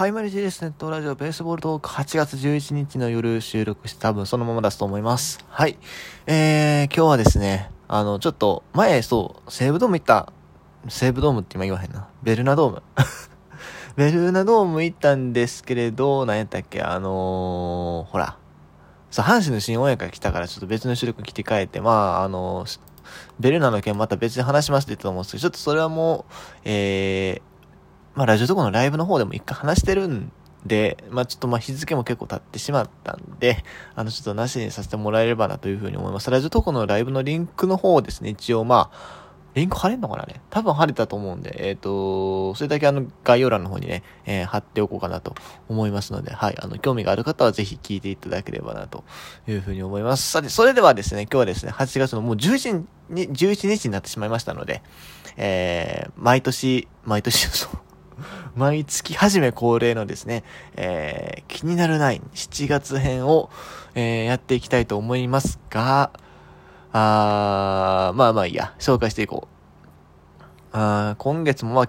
はい、マリジです。ネットラジオベースボールトーク8月11日の夜収録して多分そのまま出すと思います。はい。えー、今日はですね、あの、ちょっと前、そう、西武ドーム行った、西武ドームって今言わへんな。ベルナドーム。ベルナドーム行ったんですけれど、何やったっけ、あのー、ほら、そう、阪神の新親会来たからちょっと別の収録来て帰って、まあ、あのー、ベルナの件また別に話しますって言ったと思うんですけど、ちょっとそれはもう、えー、まあ、ラジオとかのライブの方でも一回話してるんで、まあ、ちょっとま、日付も結構経ってしまったんで、あの、ちょっとなしにさせてもらえればなというふうに思います。ラジオトークのライブのリンクの方ですね、一応まあ、リンク貼れんのかなね多分貼れたと思うんで、えっ、ー、と、それだけあの概要欄の方にね、えー、貼っておこうかなと思いますので、はい、あの、興味がある方はぜひ聞いていただければなというふうに思います。さて、それではですね、今日はですね、8月のもう11日に、11日になってしまいましたので、えー、毎年、毎年、そう、毎月初め恒例のですね、えー、気になる9、7月編を、えー、やっていきたいと思いますが、あー、まあまあいいや、紹介していこう。あー今月もまあ、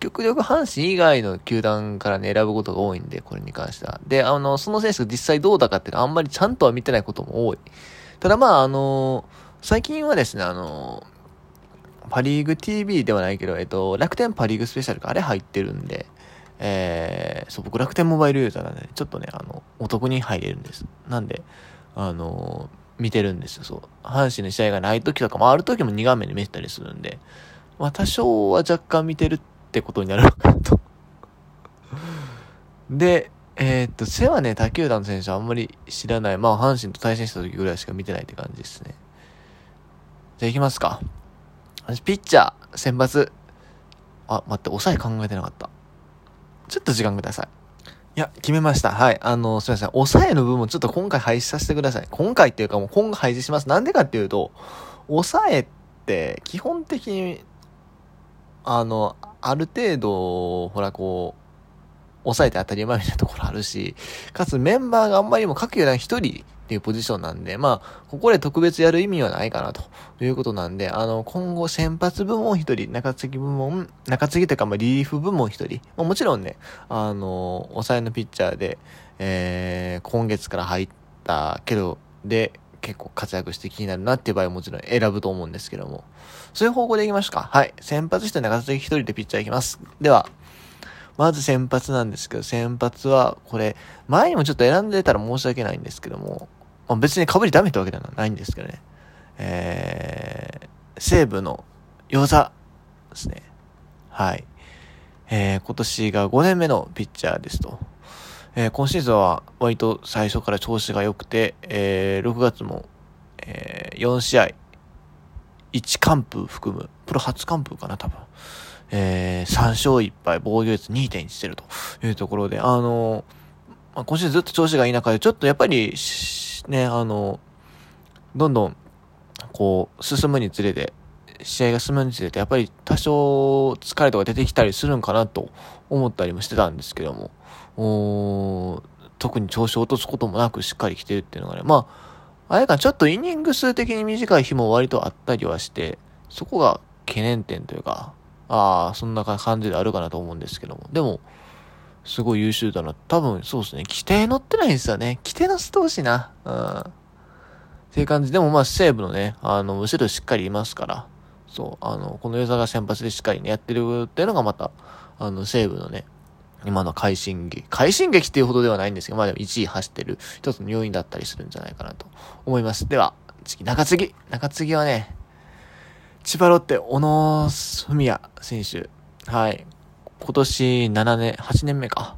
極力阪神以外の球団からね、選ぶことが多いんで、これに関しては。で、あの、その選手が実際どうだかっていうのはあんまりちゃんとは見てないことも多い。ただまあ、あの最近はですね、あのパリーグ TV ではないけど、えっと、楽天パリーグスペシャルか、あれ入ってるんで、えー、そう、僕楽天モバイルユーザーなんで、ちょっとね、あの、お得に入れるんです。なんで、あのー、見てるんですよ、そう。阪神の試合がない時とかも、ある時も2画面で見てたりするんで、まあ、多少は若干見てるってことになるのかなと。で、えー、っと、背はね、他球団の選手はあんまり知らない。まあ、阪神と対戦した時ぐらいしか見てないって感じですね。じゃあ行きますか。ピッチャー、選抜。あ、待って、抑え考えてなかった。ちょっと時間ください。いや、決めました。はい。あの、すいません。抑えの部分ちょっと今回廃止させてください。今回っていうかもう今後廃止します。なんでかっていうと、抑えって基本的に、あの、ある程度、ほらこう、抑えて当たり前みたいなところあるし、かつメンバーがあんまりも各球団一人っていうポジションなんで、まあ、ここで特別やる意味はないかなということなんで、あの、今後先発部門一人、中継ぎ部門、中継ぎというか、まあ、リリーフ部門一人、まあ、もちろんね、あの、抑えのピッチャーで、えー、今月から入ったけど、で、結構活躍して気になるなっていう場合はもちろん選ぶと思うんですけども。そういう方向でいきましょうか。はい。先発して中継ぎ一人でピッチャーいきます。では、まず先発なんですけど、先発は、これ、前にもちょっと選んでたら申し訳ないんですけども、まあ、別に被りダメってわけではないんですけどね。えー、西武の与座ですね。はい。えー、今年が5年目のピッチャーですと。えー、今シーズンは割と最初から調子が良くて、えー、6月も、えー、4試合、1完封含む、プロ初完封かな、多分。えー、3勝1敗、防御率2.1してるというところで、あの、まあ、今週ずっと調子がいい中で、ちょっとやっぱり、ね、あの、どんどん、こう、進むにつれて、試合が進むにつれて、やっぱり多少疲れとか出てきたりするんかなと思ったりもしてたんですけども、お特に調子を落とすこともなくしっかり来てるっていうのがね、まあ、あれかちょっとイニング数的に短い日も割とあったりはして、そこが懸念点というか、ああ、そんな感じであるかなと思うんですけども。でも、すごい優秀だな。多分、そうですね。規定乗ってないんですよね。規定乗せてほしいな。うん。っていう感じ。でもまあ、西武のね、あの、後ろしっかりいますから。そう、あの、このユーザーが先発でしっかりね、やってるっていうのがまた、あの、西武のね、今の快進撃。快進撃っていうほどではないんですけど、まあでも1位走ってる一つの要因だったりするんじゃないかなと思います。では、次、中継ぎ。中継ぎはね、千葉ロッテ、小野文也選手。はい。今年7年、8年目か。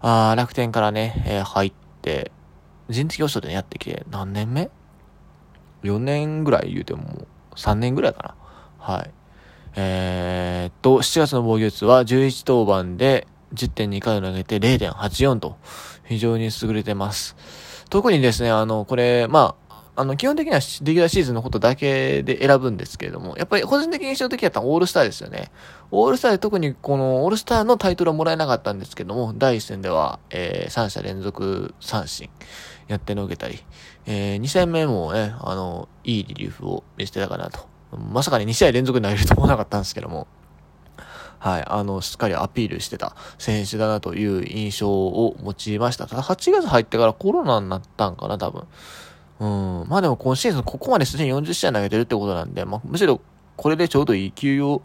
あ楽天からね、えー、入って、人的予想でやってきて、何年目 ?4 年ぐらい言うても、もう3年ぐらいかな。はい。えー、っと、7月の防御率は11登板で10.2回を投げて0.84と、非常に優れてます。特にですね、あの、これ、まあ、あの、基本的にはレギュラーシーズンのことだけで選ぶんですけれども、やっぱり個人的に印象的だったのはオールスターですよね。オールスターで特にこのオールスターのタイトルはもらえなかったんですけども、第1戦では、えー、3者連続三振やってのけたり、えー、2戦目もね、あの、いいリリーフを見せてたかなと。まさかね、2試合連続になれると思わなかったんですけども、はい、あの、しっかりアピールしてた選手だなという印象を持ちました。ただ8月入ってからコロナになったんかな、多分。うん。まあでも今シーズンここまですでに40試合投げてるってことなんで、まあむしろこれでちょうどいい休養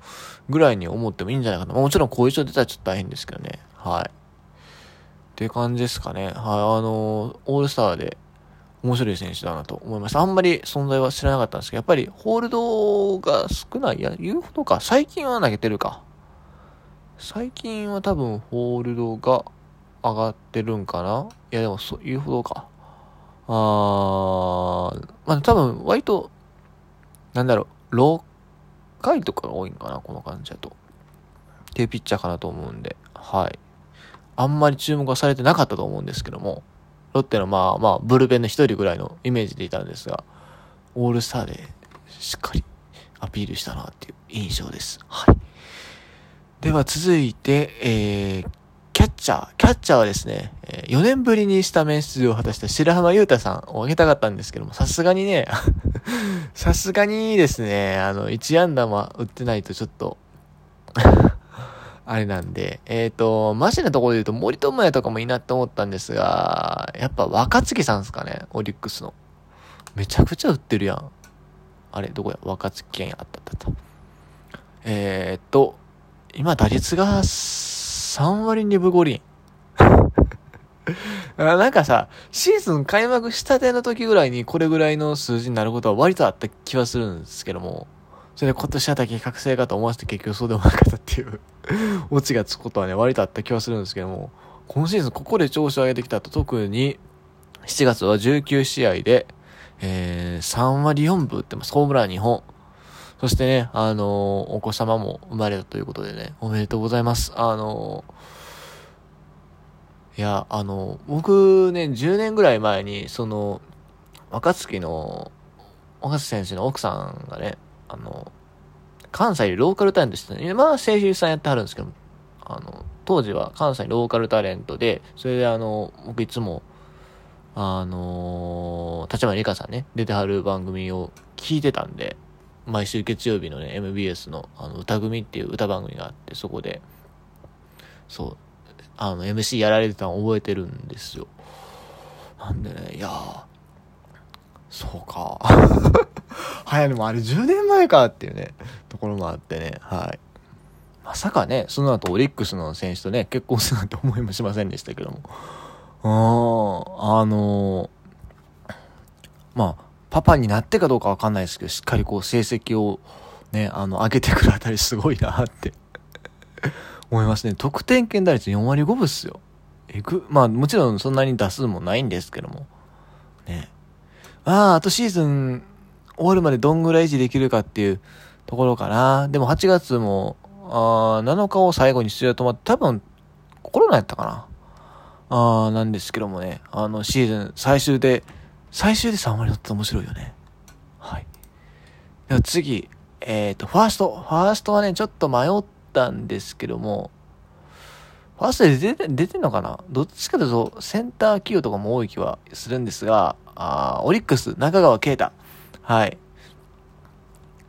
ぐらいに思ってもいいんじゃないかな。まあ、もちろん後遺症出たらちょっと大変ですけどね。はい。って感じですかね。はい。あの、オールスターで面白い選手だなと思いました。あんまり存在は知らなかったんですけど、やっぱりホールドが少ない。いや、言うほどか。最近は投げてるか。最近は多分ホールドが上がってるんかないや、でもそういうほどか。あー、まあ多分割と、なんだろう、6回とかが多いんかな、この感じだと。っていうピッチャーかなと思うんで、はい。あんまり注目はされてなかったと思うんですけども、ロッテのまあまあ、ブルペンの一人ぐらいのイメージでいたんですが、オールスターでしっかりアピールしたなっていう印象です。はい。では続いて、えー、チャー。キャッチャーはですね、4年ぶりにスタメン出場を果たした白浜優太さんを挙げたかったんですけども、さすがにね、さすがにですね、あの、1安打も打ってないとちょっと あれなんで、えっ、ー、と、マジなところで言うと森友哉とかもいいなって思ったんですが、やっぱ若月さんですかね、オリックスの。めちゃくちゃ打ってるやん。あれ、どこや？若月県あったったった。えー、っと、今打率が3割2分5厘。なんかさ、シーズン開幕したての時ぐらいにこれぐらいの数字になることは割とあった気はするんですけども、それで今年はだけ覚醒かと思わせて結局そうでもなかったっていう オチがつくことはね、割とあった気はするんですけども、今シーズンここで調子を上げてきたと特に、7月は19試合で、えー、3割4分打ってます。ホームラン2本。そしてね、あの、お子様も生まれたということでね、おめでとうございます。あの、いや、あの、僕ね、10年ぐらい前に、その、若月の、若月選手の奥さんがね、あの、関西でローカルタレントしてたね。まあ、声優さんやってはるんですけど、あの、当時は関西ローカルタレントで、それであの、僕いつも、あのー、立花里香さんね、出てはる番組を聞いてたんで、毎週月曜日のね、MBS の、あの、歌組っていう歌番組があって、そこで、そう、あの、MC やられてたの覚えてるんですよ。なんでね、いやー、そうか。はや、でもあれ10年前かっていうね、ところもあってね、はい。まさかね、その後オリックスの選手とね、結婚するなんて思いもしませんでしたけども。ああのー、まあ、パパになってかどうかわかんないですけど、しっかりこう成績をね、あの、上げてくるあたりすごいなって 思いますね。得点圏打率4割5分っすよ。えぐ、まあもちろんそんなに打数もないんですけども。ね。ああ、あとシーズン終わるまでどんぐらい維持できるかっていうところかな。でも8月も、あ7日を最後に出場止まって、多分、コロナやったかな。ああ、なんですけどもね、あの、シーズン最終で最終で3割乗って面白いよね。はい。では次、えっ、ー、と、ファースト。ファーストはね、ちょっと迷ったんですけども、ファーストで出て、出てんのかな？どっちかというと、センター企業とかも多い気はするんですが、あオリックス、中川圭太。はい。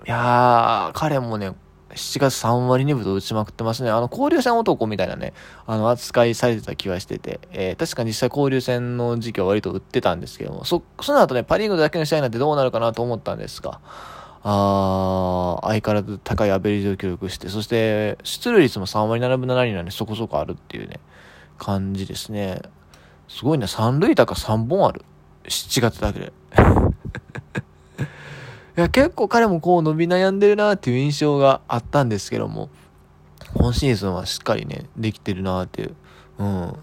いやー、彼もね、7月3割2分と打ちまくってますね。あの、交流戦男みたいなね、あの、扱いされてた気はしてて、えー、確かに実際交流戦の時期は割と打ってたんですけども、そ、その後ね、パリーグだけの試合なってどうなるかなと思ったんですが、あ相変わらず高いアベレージを記録して、そして、出塁率も3割7分7厘なんでそこそこあるっていうね、感じですね。すごいね、三塁高3本ある。7月だけで。いや、結構彼もこう伸び悩んでるなっていう印象があったんですけども、今シーズンはしっかりね、できてるなっていう。うん。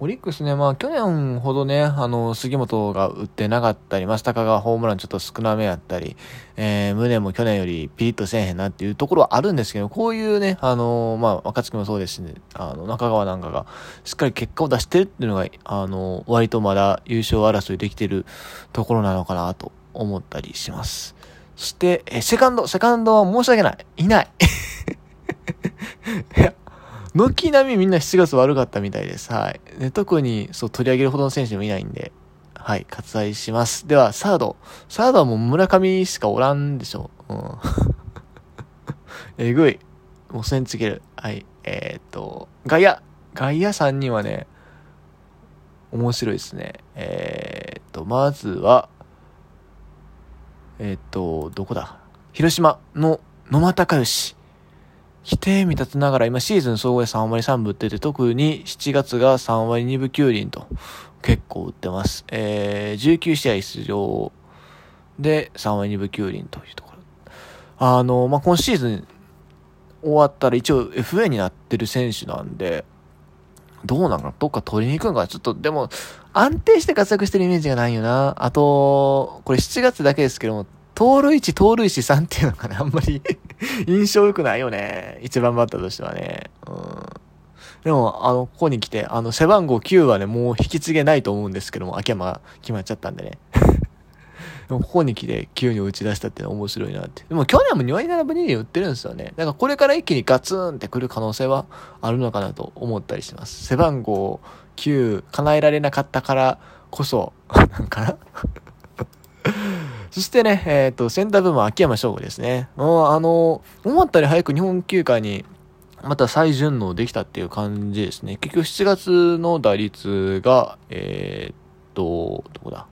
オリックスね、まあ去年ほどね、あの、杉本が打ってなかったり、増高がホームランちょっと少なめやったり、えー、宗も去年よりピリッとせえへんなっていうところはあるんですけど、こういうね、あの、まあ若月もそうですしね、あの、中川なんかがしっかり結果を出してるっていうのが、あの、割とまだ優勝争いできてるところなのかなと思ったりします。そして、え、セカンド、セカンドは申し訳ない。いない。いや、軒並みみんな7月悪かったみたいです。はい。で特に、そう、取り上げるほどの選手もいないんで、はい、割愛します。では、サード。サードはもう村上しかおらんでしょ。うん。えぐい。もうそれにつける。はい。えー、っと、外野。外野3人はね、面白いですね。えー、っと、まずは、えー、と、どこだ？広島の野間隆義。規定未達ながら今シーズン総合で3割3分打ってて、特に7月が3割2分9厘と結構打ってます。えー、19試合出場で3割2分9厘というところ。あの、まあ、今シーズン終わったら一応 FA になってる選手なんで、どうなのかどっか取りに行くんかちょっと、でも、安定して活躍してるイメージがないよな。あと、これ7月だけですけども、盗塁1、盗塁1、3っていうのがね、あんまり 印象良くないよね。一番バッターとしてはね。うん。でも、あの、ここに来て、あの、背番号9はね、もう引き継げないと思うんですけども、秋山が決まっちゃったんでね。ここに来て急に打ち出したって面白いなって。でも去年も2割7分2厘打ってるんですよね。だからこれから一気にガツンってくる可能性はあるのかなと思ったりします。背番号9叶えられなかったからこそ、なんかなそしてね、えっ、ー、と、センター部門秋山翔吾ですね。もうあの、思ったより早く日本球界にまた再順応できたっていう感じですね。結局7月の打率が、えー、っと、どこだ？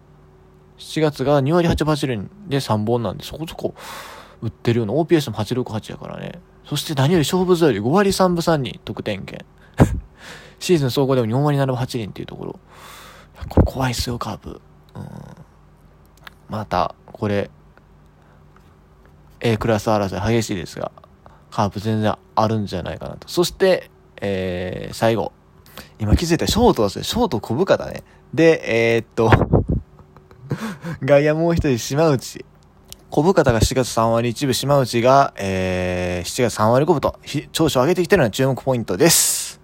7月が2割8分8厘で3本なんで、そこそこ売ってるような OPS も868やからね。そして何より勝負強い5割3分3厘得点圏。シーズン総合でも4割7分8厘っていうところ。これ怖いっすよ、カープ。うん。また、これ、A クラス争い激しいですが、カープ全然あるんじゃないかなと。そして、えー、最後。今気づいたショートですね。ショート小深田ね。で、えー、っと 外野もう一人、島内。小深田が7月3割一部、島内が、えー、7月3割5分と、調子を上げてきてるのは注目ポイントです。